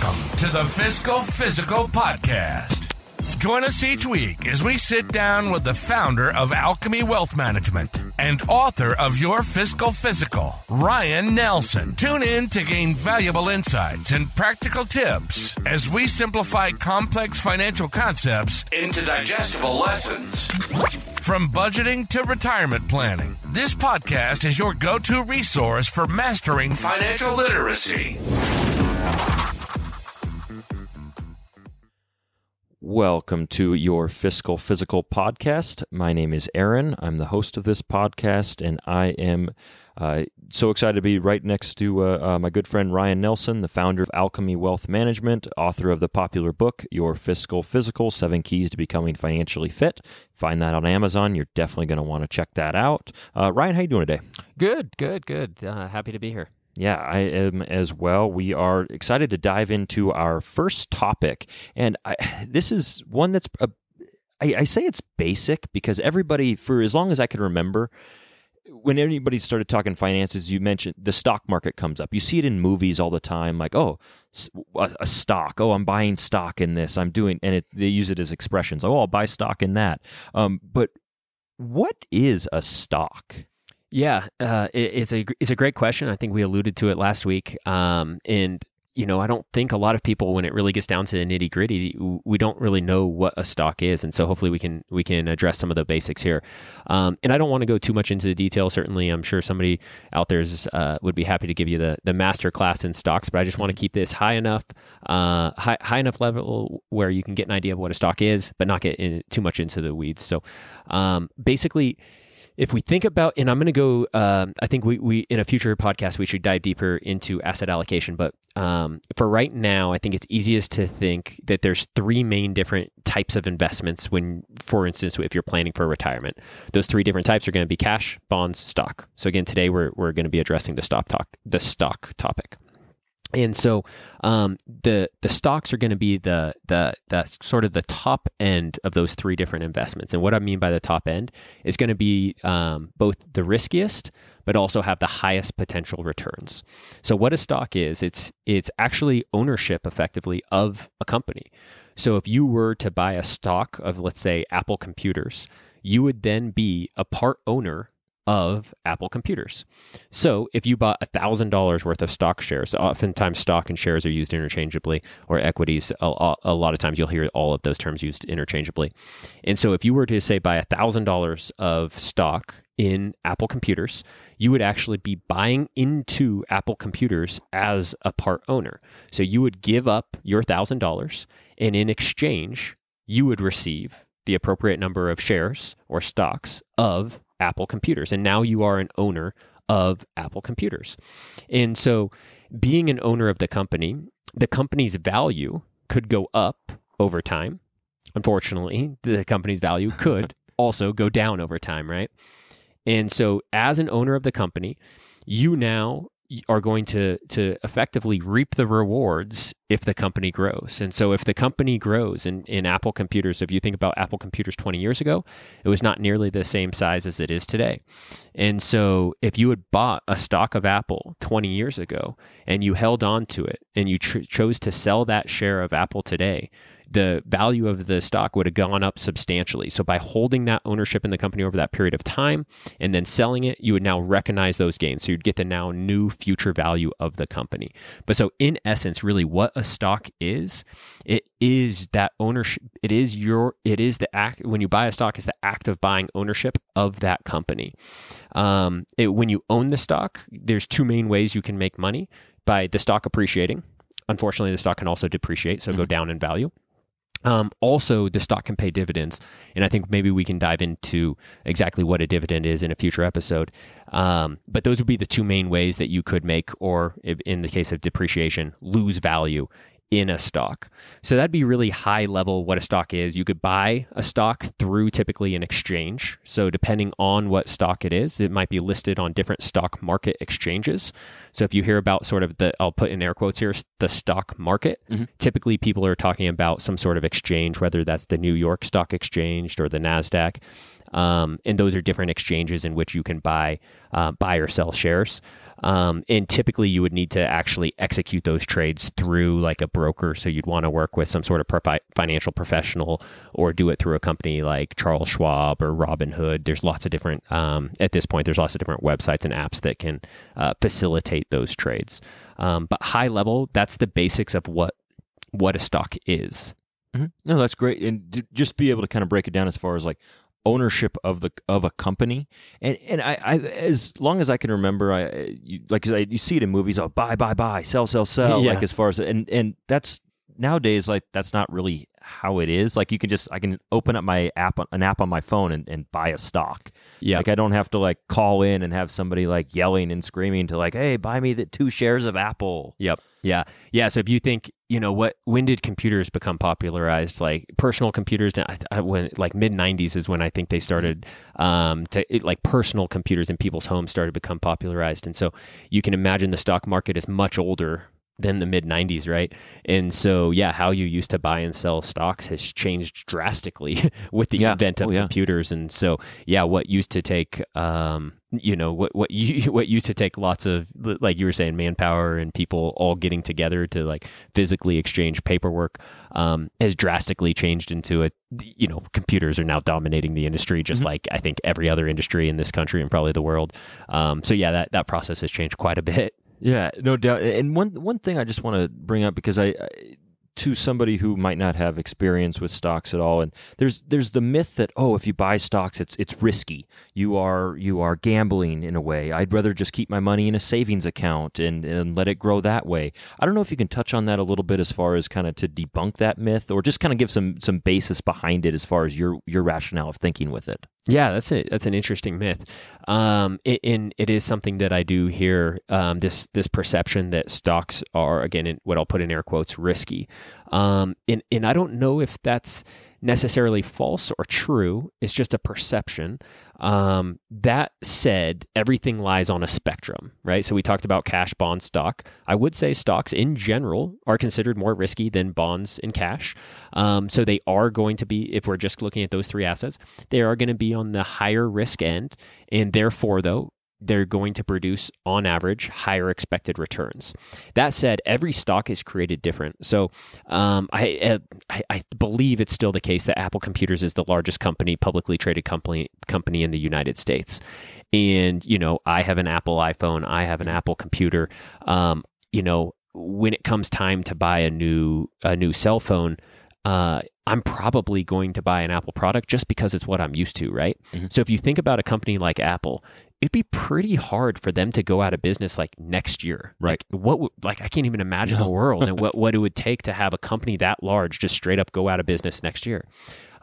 Welcome to the Fiscal Physical Podcast. Join us each week as we sit down with the founder of Alchemy Wealth Management and author of Your Fiscal Physical, Ryan Nelson. Tune in to gain valuable insights and practical tips as we simplify complex financial concepts into digestible lessons. From budgeting to retirement planning, this podcast is your go to resource for mastering financial literacy. Welcome to your Fiscal Physical podcast. My name is Aaron. I'm the host of this podcast, and I am uh, so excited to be right next to uh, uh, my good friend Ryan Nelson, the founder of Alchemy Wealth Management, author of the popular book Your Fiscal Physical: Seven Keys to Becoming Financially Fit. Find that on Amazon. You're definitely going to want to check that out. Uh, Ryan, how you doing today? Good, good, good. Uh, happy to be here. Yeah, I am as well. We are excited to dive into our first topic. And I, this is one that's, a, I, I say it's basic because everybody, for as long as I can remember, when anybody started talking finances, you mentioned the stock market comes up. You see it in movies all the time, like oh, a, stock. Oh, I'm buying stock in this. I'm doing, and it, they use it as expressions. Oh, I'll buy stock in that. Um, but what is a stock? Yeah, uh, it, it's a it's a great question. I think we alluded to it last week, um, and you know, I don't think a lot of people, when it really gets down to the nitty gritty, we don't really know what a stock is, and so hopefully we can we can address some of the basics here. Um, and I don't want to go too much into the detail. Certainly, I'm sure somebody out there is, uh, would be happy to give you the the master class in stocks, but I just want to keep this high enough, uh, high high enough level where you can get an idea of what a stock is, but not get in, too much into the weeds. So, um, basically if we think about, and I'm going to go, uh, I think we, we, in a future podcast, we should dive deeper into asset allocation. But um, for right now, I think it's easiest to think that there's three main different types of investments when, for instance, if you're planning for retirement. Those three different types are going to be cash, bonds, stock. So again, today we're, we're going to be addressing the stock talk, the stock topic and so um, the the stocks are going to be the the the sort of the top end of those three different investments. And what I mean by the top end is going to be um, both the riskiest, but also have the highest potential returns. So what a stock is, it's it's actually ownership effectively of a company. So if you were to buy a stock of let's say Apple Computers, you would then be a part owner of Apple computers. So if you bought $1,000 worth of stock shares, oftentimes stock and shares are used interchangeably, or equities, a, a, lot of times you'll hear all of those terms used interchangeably. And so if you were to say buy $1,000 of stock in Apple computers, you would actually be buying into Apple computers as a part owner. So you would give up your $1,000 and in exchange, you would receive the appropriate number of shares or stocks of Apple computers. And now you are an owner of Apple computers. And so, being an owner of the company, the company's value could go up over time. Unfortunately, the company's value could also go down over time, right? And so, as an owner of the company, you now are going to to effectively reap the rewards if the company grows. And so if the company grows in, in Apple computers, if you think about Apple computers 20 years ago, it was not nearly the same size as it is today. And so if you had bought a stock of Apple 20 years ago and you held on to it and you tr- chose to sell that share of Apple today, the value of the stock would have gone up substantially. So by holding that ownership in the company over that period of time and then selling it, you would now recognize those gains. So you'd get the now new future value of the company. But so in essence, really what a stock is, it is that ownership. It is your, it is the act, when you buy a stock, it's the act of buying ownership of that company. Um, it, when you own the stock, there's two main ways you can make money by the stock appreciating. Unfortunately, the stock can also depreciate, so mm-hmm. go down in value. Um, also, the stock can pay dividends, and I think maybe we can dive into exactly what a dividend is in a future episode. Um, but those would be the two main ways that you could make, or in the case of depreciation, lose value in a stock. So that'd be really high level what a stock is. You could buy a stock through typically an exchange. So depending on what stock it is, it might be listed on different stock market exchanges. So if you hear about sort of the I'll put in air quotes here the stock market, mm-hmm. typically people are talking about some sort of exchange whether that's the New York Stock Exchange or the Nasdaq. Um, and those are different exchanges in which you can buy uh, buy or sell shares. Um, and typically, you would need to actually execute those trades through like a broker. So you'd want to work with some sort of financial professional or do it through a company like Charles Schwab or Robinhood. There's lots of different, um, at this point, there's lots of different websites and apps that can uh, facilitate those trades. Um, but high level, that's the basics of what what a stock is. Mm-hmm. No, that's great, and just be able to kind of break it down as far as like ownership of the of a company, and and I, I as long as I can remember, I you, like I, you see it in movies, oh buy buy buy, sell sell sell, yeah. like as far as and and that's nowadays like that's not really how it is. Like you can just i can open up my app an app on my phone and, and buy a stock. Yeah. Like i don't have to like call in and have somebody like yelling and screaming to like hey buy me the two shares of apple. Yep. Yeah. Yeah. So if you think you know what when did computers become popularized? Like personal computers I, I, when like mid 90s is when i think they started um, to it, like personal computers in people's homes started to become popularized. And so you can imagine the stock market is much older than the mid 90s, right? And so, yeah, how you used to buy and sell stocks has changed drastically with the yeah. advent of oh, yeah. computers. And so, yeah, what used to take, um, you know, what what you what used to take lots of like you were saying, manpower and people all getting together to like physically exchange paperwork, um, has drastically changed into a, you know, computers are now dominating the industry, just mm-hmm. like I think every other industry in this country and probably the world. Um, so yeah, that that process has changed quite a bit. Yeah, no doubt. And one one thing I just want to bring up because I, I to somebody who might not have experience with stocks at all and there's there's the myth that oh if you buy stocks it's it's risky. You are you are gambling in a way. I'd rather just keep my money in a savings account and and let it grow that way. I don't know if you can touch on that a little bit as far as kind of to debunk that myth or just kind of give some some basis behind it as far as your your rationale of thinking with it yeah, that's it. That's an interesting myth. Um, it, and it is something that I do hear. Um, this this perception that stocks are again, in what I'll put in air quotes, risky. Um, and and I don't know if that's necessarily false or true. It's just a perception. Um, that said, everything lies on a spectrum, right? So we talked about cash, bond, stock. I would say stocks in general are considered more risky than bonds and cash. Um, so they are going to be, if we're just looking at those three assets, they are going to be on the higher risk end. And therefore, though, they're going to produce, on average, higher expected returns. That said, every stock is created different. So um, I, uh, I, I believe it's still the case that Apple Computers is the largest company, publicly traded company company in the United States. And you know, I have an Apple iPhone, I have an Apple computer. Um, you know, when it comes time to buy a new a new cell phone. Uh, I'm probably going to buy an Apple product just because it's what I'm used to, right? Mm-hmm. So if you think about a company like Apple, it'd be pretty hard for them to go out of business like next year. Right. Like, what like I can't even imagine no. the world and what, what it would take to have a company that large just straight up go out of business next year.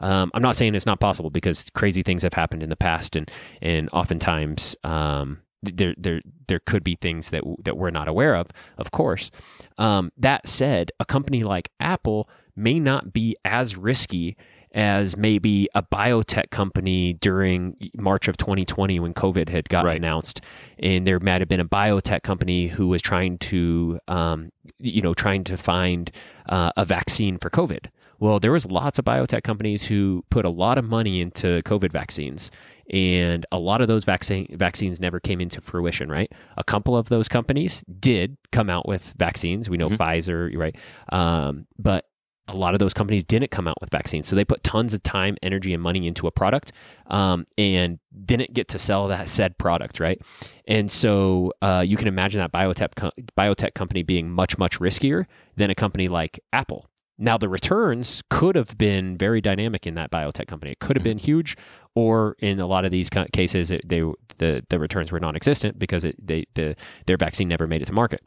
Um, I'm not saying it's not possible because crazy things have happened in the past and and oftentimes um, there there there could be things that that we're not aware of, of course. Um, that said, a company like Apple may not be as risky as maybe a biotech company during March of 2020 when COVID had got right. announced, and there might have been a biotech company who was trying to, um, you know, trying to find uh, a vaccine for COVID. Well, there was lots of biotech companies who put a lot of money into COVID vaccines, and a lot of those vaccine vaccines never came into fruition. Right, a couple of those companies did come out with vaccines. We know mm-hmm. Pfizer, right, um, but a lot of those companies didn't come out with vaccines. So they put tons of time, energy, and money into a product um, and didn't get to sell that said product, right? And so uh, you can imagine that biotech, co- biotech company being much, much riskier than a company like Apple. Now, the returns could have been very dynamic in that biotech company. It could have been huge, or in a lot of these cases, it, they the the returns were non-existent because it, they the their vaccine never made it to market.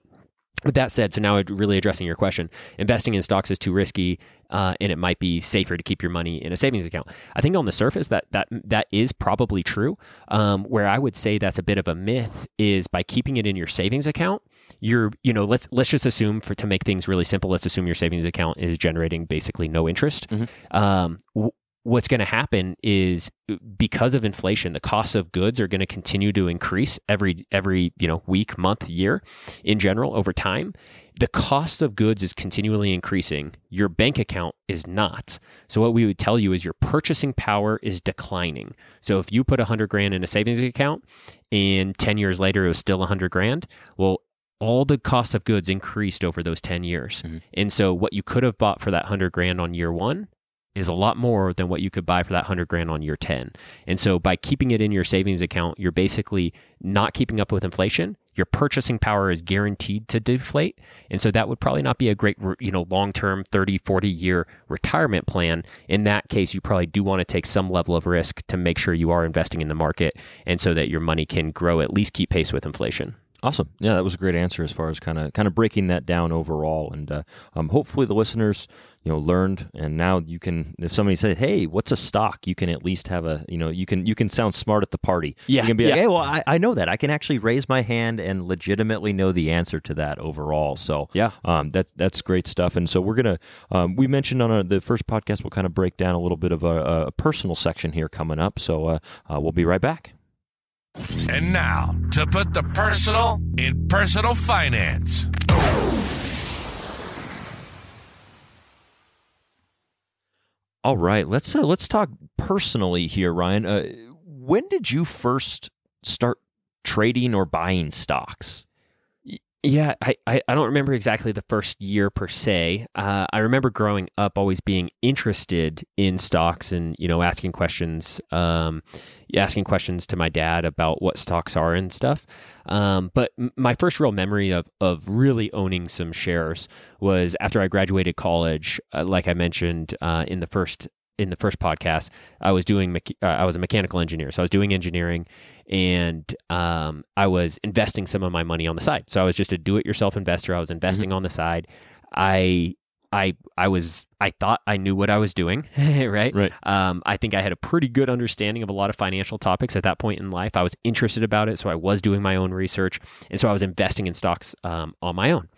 With that said, so now really addressing your question, investing in stocks is too risky, uh, and it might be safer to keep your money in a savings account. I think on the surface that that that is probably true. Um, where I would say that's a bit of a myth is by keeping it in your savings account, you're you know let's let's just assume for to make things really simple, let's assume your savings account is generating basically no interest. Mm-hmm. Um, w- what's going to happen is because of inflation the costs of goods are going to continue to increase every every you know week month year in general over time the cost of goods is continually increasing your bank account is not so what we would tell you is your purchasing power is declining so if you put 100 grand in a savings account and 10 years later it was still 100 grand well all the cost of goods increased over those 10 years. Mm-hmm. And so what you could have bought for that 100 grand on year 1 is a lot more than what you could buy for that 100 grand on year 10. And so by keeping it in your savings account, you're basically not keeping up with inflation. Your purchasing power is guaranteed to deflate. And so that would probably not be a great, you know, long-term 30, 40 year retirement plan. In that case, you probably do want to take some level of risk to make sure you are investing in the market and so that your money can grow at least keep pace with inflation. Awesome. Yeah, that was a great answer as far as kind of kind of breaking that down overall, and uh, um, hopefully the listeners you know learned, and now you can if somebody said, "Hey, what's a stock?" You can at least have a you know you can you can sound smart at the party. Yeah, you can be yeah. like, "Hey, well, I, I know that. I can actually raise my hand and legitimately know the answer to that overall." So yeah, um, that's that's great stuff. And so we're gonna um, we mentioned on our, the first podcast we'll kind of break down a little bit of a, a personal section here coming up. So uh, uh, we'll be right back. And now, to put the personal in personal finance. All right, let's uh, let's talk personally here, Ryan. Uh, when did you first start trading or buying stocks? Yeah, I, I, I, don't remember exactly the first year per se. Uh, I remember growing up always being interested in stocks and you know asking questions, um, asking questions to my dad about what stocks are and stuff. Um, but my first real memory of of really owning some shares was after I graduated college. Uh, like I mentioned uh, in the first in the first podcast, I was doing uh, I was a mechanical engineer, so I was doing engineering, and um, I was investing some of my money on the side. So I was just a do-it-yourself investor. I was investing mm-hmm. on the side. I I I was I thought I knew what I was doing, right? Right. Um, I think I had a pretty good understanding of a lot of financial topics at that point in life. I was interested about it, so I was doing my own research, and so I was investing in stocks um, on my own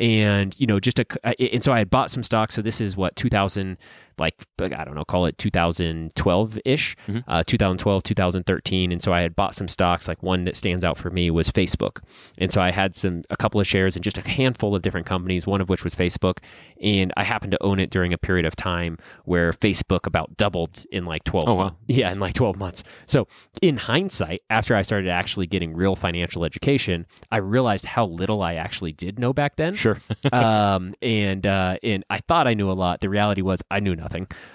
and you know just a and so I had bought some stocks. So this is what 2000 like I don't know, call it 2012 ish, mm-hmm. uh, 2012, 2013. And so I had bought some stocks. Like one that stands out for me was Facebook. And so I had some a couple of shares in just a handful of different companies, one of which was Facebook. And I happened to own it during a period of time where Facebook about doubled in like 12 oh, wow. Yeah, in like 12 months. So in hindsight, after I started actually getting real financial education, I realized how little I actually did know back then. Sure. um, and uh, and I thought I knew a lot. The reality was I knew nothing.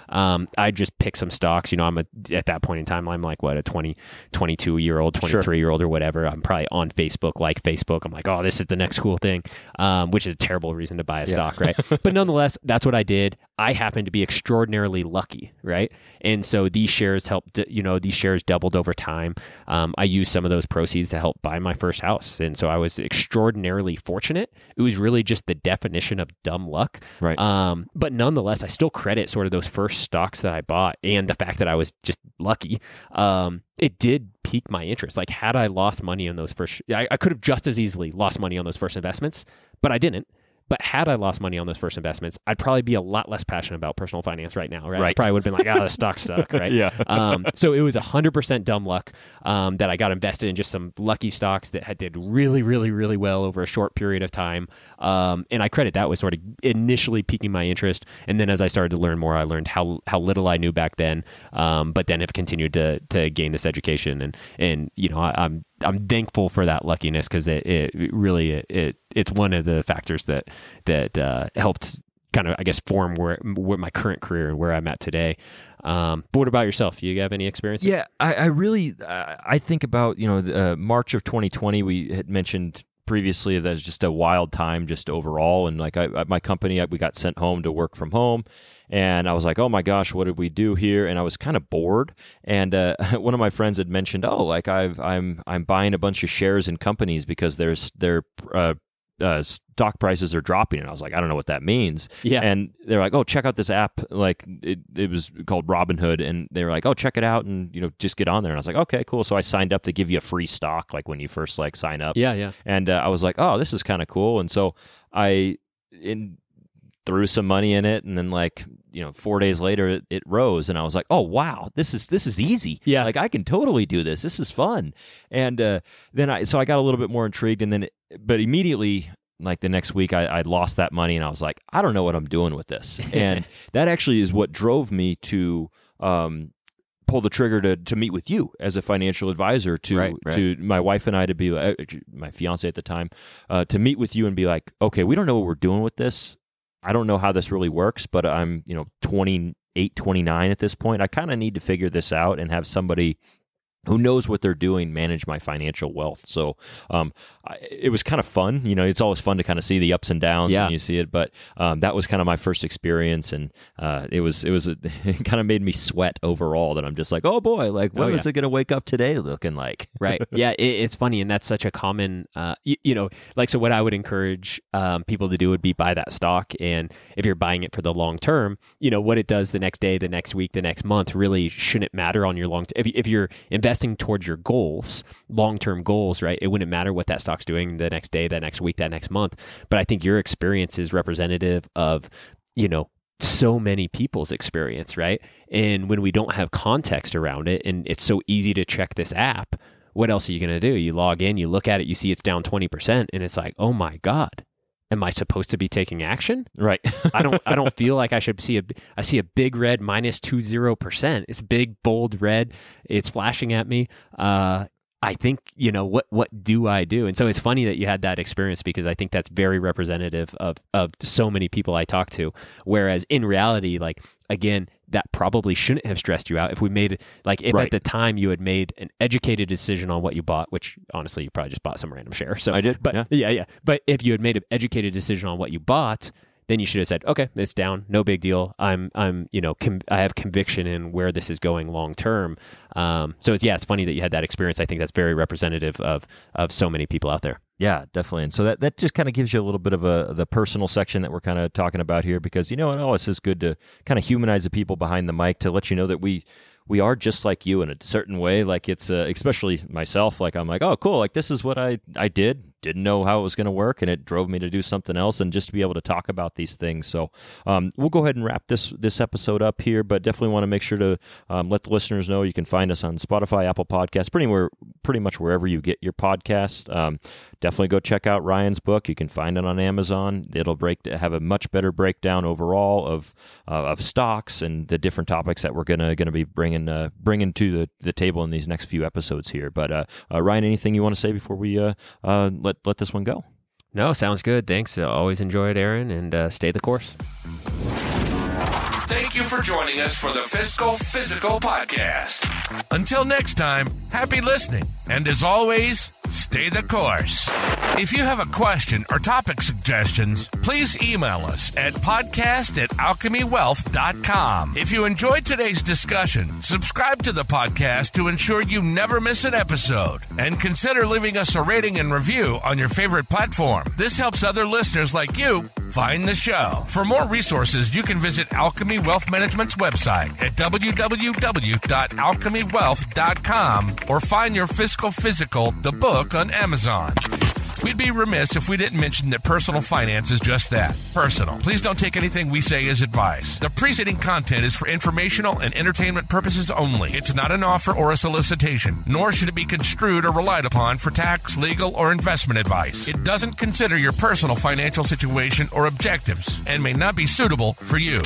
Um, I just pick some stocks. You know, I'm a, at that point in time, I'm like, what, a 20, 22 year old, 23 sure. year old or whatever. I'm probably on Facebook, like Facebook. I'm like, oh, this is the next cool thing, um, which is a terrible reason to buy a yeah. stock, right? but nonetheless, that's what I did. I happened to be extraordinarily lucky, right? And so these shares helped, you know, these shares doubled over time. Um, I used some of those proceeds to help buy my first house. And so I was extraordinarily fortunate. It was really just the definition of dumb luck. Right. Um, but nonetheless, I still credit sort of those first stocks that I bought and the fact that I was just lucky. Um, it did pique my interest. Like, had I lost money on those first, I, I could have just as easily lost money on those first investments, but I didn't. But had I lost money on those first investments, I'd probably be a lot less passionate about personal finance right now, right? right. I probably would have been like, oh, the stock suck, right? yeah. um, so it was 100% dumb luck um, that I got invested in just some lucky stocks that had did really, really, really well over a short period of time. Um, and I credit that with sort of initially piquing my interest. And then as I started to learn more, I learned how, how little I knew back then, um, but then have continued to, to gain this education. And, and you know, I, I'm I'm thankful for that luckiness because it, it, really it, it's one of the factors that that uh, helped kind of I guess form where, where my current career and where I'm at today. Um, but what about yourself? You have any experience? Yeah, I, I really I think about you know uh, March of 2020. We had mentioned previously that was just a wild time just overall, and like I, my company, we got sent home to work from home and I was like, oh my gosh, what did we do here? And I was kind of bored. And uh, one of my friends had mentioned, oh, like I've I'm I'm buying a bunch of shares in companies because there's their uh, uh, stock prices are dropping. And I was like, I don't know what that means. Yeah. And they're like, oh, check out this app. Like it, it was called Robinhood. And they were like, oh, check it out and, you know, just get on there. And I was like, okay, cool. So I signed up to give you a free stock, like when you first like sign up. Yeah. Yeah. And uh, I was like, oh, this is kind of cool. And so I, in, threw some money in it and then like you know, four days later it, it rose, and I was like, oh wow, this is this is easy. Yeah. like I can totally do this. This is fun. And uh, then I so I got a little bit more intrigued, and then it, but immediately. Like the next week, I, I lost that money, and I was like, I don't know what I'm doing with this. And that actually is what drove me to um, pull the trigger to to meet with you as a financial advisor to Right, right. to my wife and I to be uh, my fiance at the time uh, to meet with you and be like, okay, we don't know what we're doing with this. I don't know how this really works, but I'm you know 28, 29 at this point. I kind of need to figure this out and have somebody who knows what they're doing manage my financial wealth. So um, I, it was kind of fun. You know, it's always fun to kind of see the ups and downs Yeah. and you see it. But um, that was kind of my first experience, and uh, it was it was a, it kind of made me sweat overall. That I'm just like, oh boy, like Oh, what is yeah. it going to wake up today looking like? right yeah it, it's funny and that's such a common uh you, you know like so what i would encourage um, people to do would be buy that stock and if you're buying it for the long term you know what it does the next day the next week the next month really shouldn't matter on your long if, if you're investing towards your goals long term goals right it wouldn't matter what that stock's doing the next day that next week that next month but i think your experience is representative of you know so many people's experience, right? And when we don't have context around it and it's so easy to check this app, what else are you going to do? You log in, you look at it, you see it's down 20% and it's like, "Oh my god. Am I supposed to be taking action? Right. I don't I don't feel like I should see a I see a big red minus 20%. It's big bold red. It's flashing at me. Uh I think, you know, what what do I do? And so it's funny that you had that experience because I think that's very representative of of so many people I talk to. Whereas in reality, like again, that probably shouldn't have stressed you out if we made like if Right. at the time you had made an educated decision on what you bought, which honestly you probably just bought some random share. So I did, But yeah. yeah, yeah. But if you had made an educated decision on what you bought, then you should have said, "Okay, it's down, no big deal. I'm, I'm, you know, com- I have conviction in where this is going long term." Um, so it's, yeah, it's funny that you had that experience. I think that's very representative of of so many people out there. Yeah, definitely. And so that, that just kind of gives you a little bit of a the personal section that we're kind of talking about here because you know it always is good to kind of humanize the people behind the mic to let you know that we we are just like you in a certain way. Like it's uh, especially myself. Like I'm like, oh, cool. Like this is what I I did. Didn't know how it was going to work, and it drove me to do something else, and just to be able to talk about these things. So um, we'll go ahead and wrap this this episode up here, but definitely want to make sure to um, let the listeners know you can find us on Spotify, Apple Podcasts, pretty where pretty much wherever you get your podcast. Um, definitely go check out Ryan's book. You can find it on Amazon. It'll break have a much better breakdown overall of uh, of stocks and the different topics that we're gonna gonna be bringing uh, bringing to the, the table in these next few episodes here. But uh, uh, Ryan, anything you want to say before we uh, let let this one go? No, sounds good. Thanks. Uh, always enjoy it, Aaron, and uh, stay the course. Thank you for joining us for the Fiscal Physical Podcast. Until next time, happy listening. And as always, stay the course. If you have a question or topic suggestions, please email us at podcast at alchemywealth.com. If you enjoyed today's discussion, subscribe to the podcast to ensure you never miss an episode. And consider leaving us a rating and review on your favorite platform. This helps other listeners like you find the show. For more resources, you can visit Alchemy Wealth Management's website at www.alchemywealth.com or find your fiscal physical, the book, on Amazon. We'd be remiss if we didn't mention that personal finance is just that personal. Please don't take anything we say as advice. The preceding content is for informational and entertainment purposes only. It's not an offer or a solicitation, nor should it be construed or relied upon for tax, legal, or investment advice. It doesn't consider your personal financial situation or objectives and may not be suitable for you.